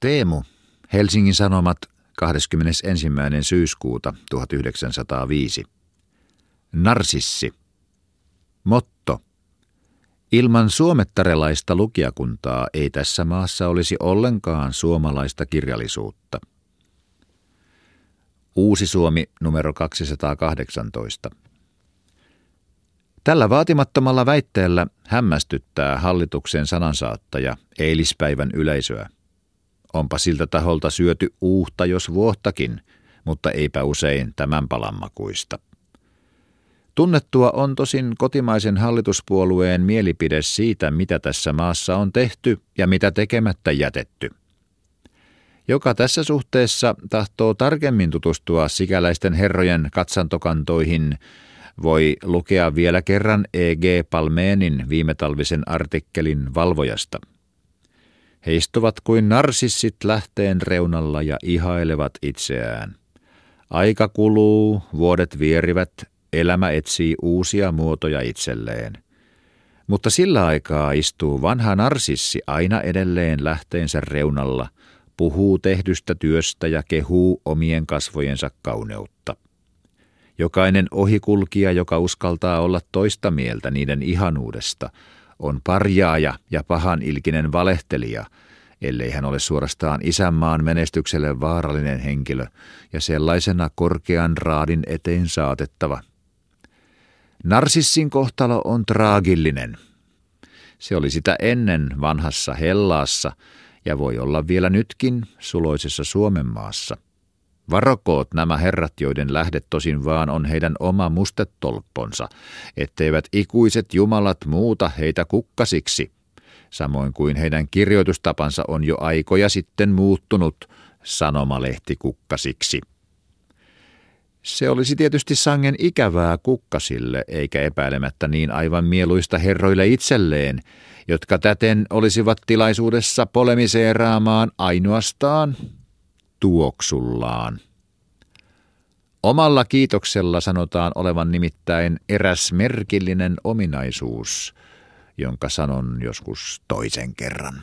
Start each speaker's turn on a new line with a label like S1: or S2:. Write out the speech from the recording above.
S1: Teemu, Helsingin Sanomat 21. syyskuuta 1905. Narsissi. Motto. Ilman suomettarelaista lukijakuntaa ei tässä maassa olisi ollenkaan suomalaista kirjallisuutta. Uusi Suomi numero 218. Tällä vaatimattomalla väitteellä hämmästyttää hallituksen sanansaattaja eilispäivän yleisöä. Onpa siltä taholta syöty uuhta jos vuohtakin, mutta eipä usein tämän palammakuista. Tunnettua on tosin kotimaisen hallituspuolueen mielipide siitä, mitä tässä maassa on tehty ja mitä tekemättä jätetty. Joka tässä suhteessa tahtoo tarkemmin tutustua sikäläisten herrojen katsantokantoihin, voi lukea vielä kerran E.G. Palmeenin viimetalvisen artikkelin valvojasta. He istuvat kuin narsissit lähteen reunalla ja ihailevat itseään. Aika kuluu, vuodet vierivät, elämä etsii uusia muotoja itselleen. Mutta sillä aikaa istuu vanha narsissi aina edelleen lähteensä reunalla, puhuu tehdystä työstä ja kehuu omien kasvojensa kauneutta. Jokainen ohikulkija, joka uskaltaa olla toista mieltä niiden ihanuudesta, on parjaaja ja pahan ilkinen valehtelija, ellei hän ole suorastaan isänmaan menestykselle vaarallinen henkilö ja sellaisena korkean raadin eteen saatettava. Narsissin kohtalo on traagillinen. Se oli sitä ennen vanhassa Hellaassa ja voi olla vielä nytkin suloisessa Suomen maassa – Varokoot nämä herrat, joiden lähde tosin vaan on heidän oma mustetolpponsa, etteivät ikuiset jumalat muuta heitä kukkasiksi, samoin kuin heidän kirjoitustapansa on jo aikoja sitten muuttunut sanomalehti kukkasiksi. Se olisi tietysti sangen ikävää kukkasille, eikä epäilemättä niin aivan mieluista herroille itselleen, jotka täten olisivat tilaisuudessa polemiseeraamaan ainoastaan tuoksullaan. Omalla kiitoksella sanotaan olevan nimittäin eräs merkillinen ominaisuus, jonka sanon joskus toisen kerran.